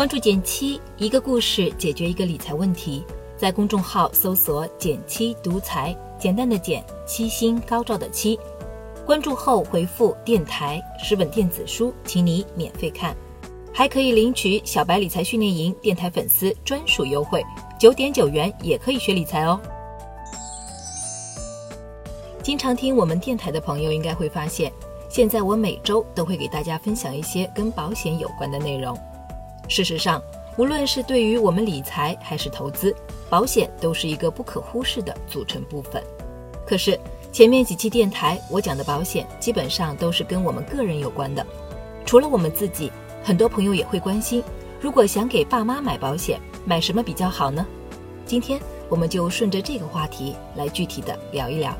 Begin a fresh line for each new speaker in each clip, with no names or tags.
关注减七，一个故事解决一个理财问题。在公众号搜索“减七独裁，简单的减，七星高照的七。关注后回复“电台”十本电子书，请你免费看，还可以领取小白理财训练营电台粉丝专属优惠，九点九元也可以学理财哦。经常听我们电台的朋友应该会发现，现在我每周都会给大家分享一些跟保险有关的内容。事实上，无论是对于我们理财还是投资，保险都是一个不可忽视的组成部分。可是前面几期电台我讲的保险，基本上都是跟我们个人有关的。除了我们自己，很多朋友也会关心，如果想给爸妈买保险，买什么比较好呢？今天我们就顺着这个话题来具体的聊一聊。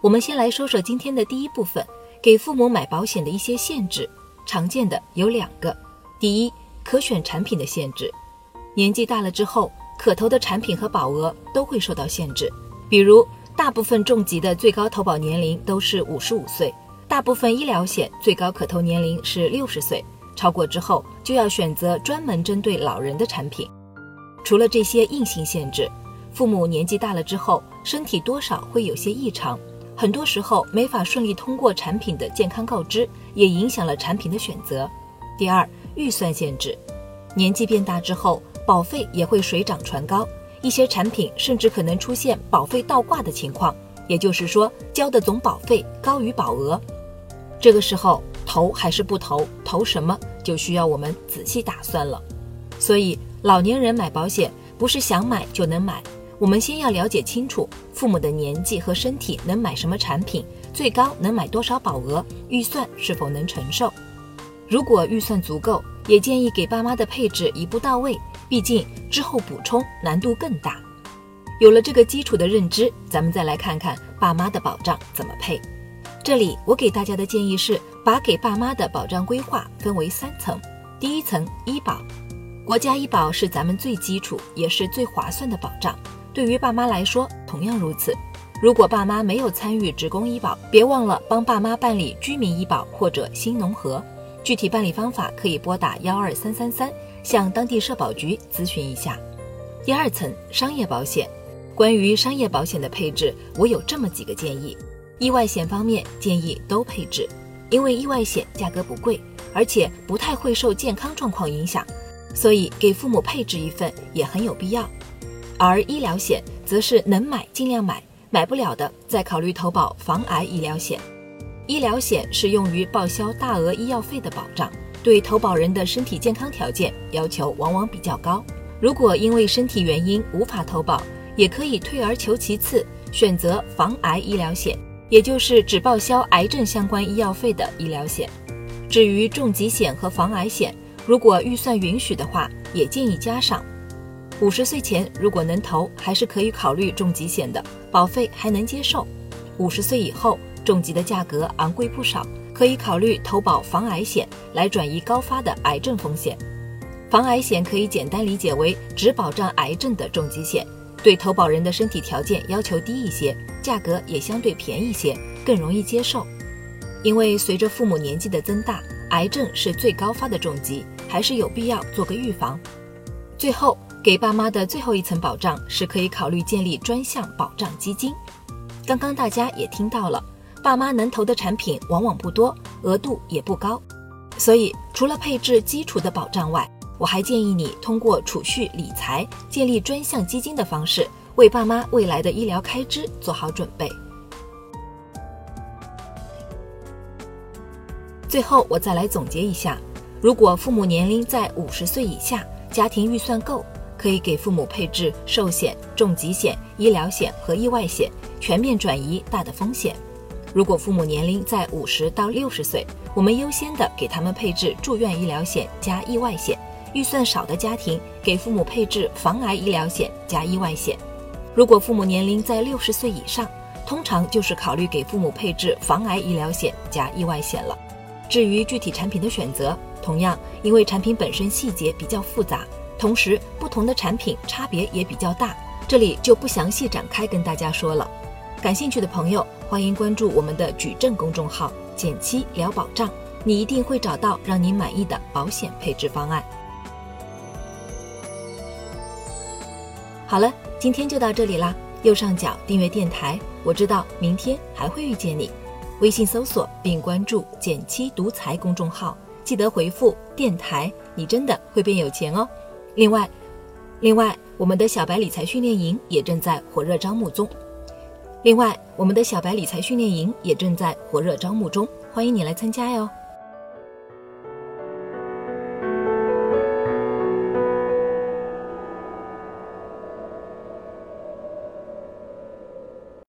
我们先来说说今天的第一部分，给父母买保险的一些限制，常见的有两个。第一，可选产品的限制，年纪大了之后，可投的产品和保额都会受到限制。比如，大部分重疾的最高投保年龄都是五十五岁，大部分医疗险最高可投年龄是六十岁，超过之后就要选择专门针对老人的产品。除了这些硬性限制，父母年纪大了之后，身体多少会有些异常，很多时候没法顺利通过产品的健康告知，也影响了产品的选择。第二。预算限制，年纪变大之后，保费也会水涨船高，一些产品甚至可能出现保费倒挂的情况，也就是说，交的总保费高于保额。这个时候投还是不投，投什么就需要我们仔细打算了。所以，老年人买保险不是想买就能买，我们先要了解清楚父母的年纪和身体能买什么产品，最高能买多少保额，预算是否能承受。如果预算足够，也建议给爸妈的配置一步到位，毕竟之后补充难度更大。有了这个基础的认知，咱们再来看看爸妈的保障怎么配。这里我给大家的建议是，把给爸妈的保障规划分为三层。第一层，医保，国家医保是咱们最基础也是最划算的保障，对于爸妈来说同样如此。如果爸妈没有参与职工医保，别忘了帮爸妈办理居民医保或者新农合。具体办理方法可以拨打幺二三三三，向当地社保局咨询一下。第二层商业保险，关于商业保险的配置，我有这么几个建议：意外险方面建议都配置，因为意外险价格不贵，而且不太会受健康状况影响，所以给父母配置一份也很有必要。而医疗险则是能买尽量买，买不了的再考虑投保防癌医疗险。医疗险是用于报销大额医药费的保障，对投保人的身体健康条件要求往往比较高。如果因为身体原因无法投保，也可以退而求其次，选择防癌医疗险，也就是只报销癌症相关医药费的医疗险。至于重疾险和防癌险，如果预算允许的话，也建议加上。五十岁前如果能投，还是可以考虑重疾险的，保费还能接受。五十岁以后。重疾的价格昂贵不少，可以考虑投保防癌险来转移高发的癌症风险。防癌险可以简单理解为只保障癌症的重疾险，对投保人的身体条件要求低一些，价格也相对便宜些，更容易接受。因为随着父母年纪的增大，癌症是最高发的重疾，还是有必要做个预防。最后，给爸妈的最后一层保障是可以考虑建立专项保障基金。刚刚大家也听到了。爸妈能投的产品往往不多，额度也不高，所以除了配置基础的保障外，我还建议你通过储蓄理财、建立专项基金的方式，为爸妈未来的医疗开支做好准备。最后，我再来总结一下：如果父母年龄在五十岁以下，家庭预算够，可以给父母配置寿险、重疾险、医疗险和意外险，全面转移大的风险。如果父母年龄在五十到六十岁，我们优先的给他们配置住院医疗险加意外险；预算少的家庭给父母配置防癌医疗险加意外险。如果父母年龄在六十岁以上，通常就是考虑给父母配置防癌医疗险加意外险了。至于具体产品的选择，同样因为产品本身细节比较复杂，同时不同的产品差别也比较大，这里就不详细展开跟大家说了。感兴趣的朋友。欢迎关注我们的矩阵公众号“减七聊保障”，你一定会找到让你满意的保险配置方案。好了，今天就到这里啦。右上角订阅电台，我知道明天还会遇见你。微信搜索并关注“减七独裁”公众号，记得回复“电台”，你真的会变有钱哦。另外，另外我们的小白理财训练营也正在火热招募中。另外，我们的小白理财训练营也正在火热招募中，欢迎你来参加哟。